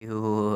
哟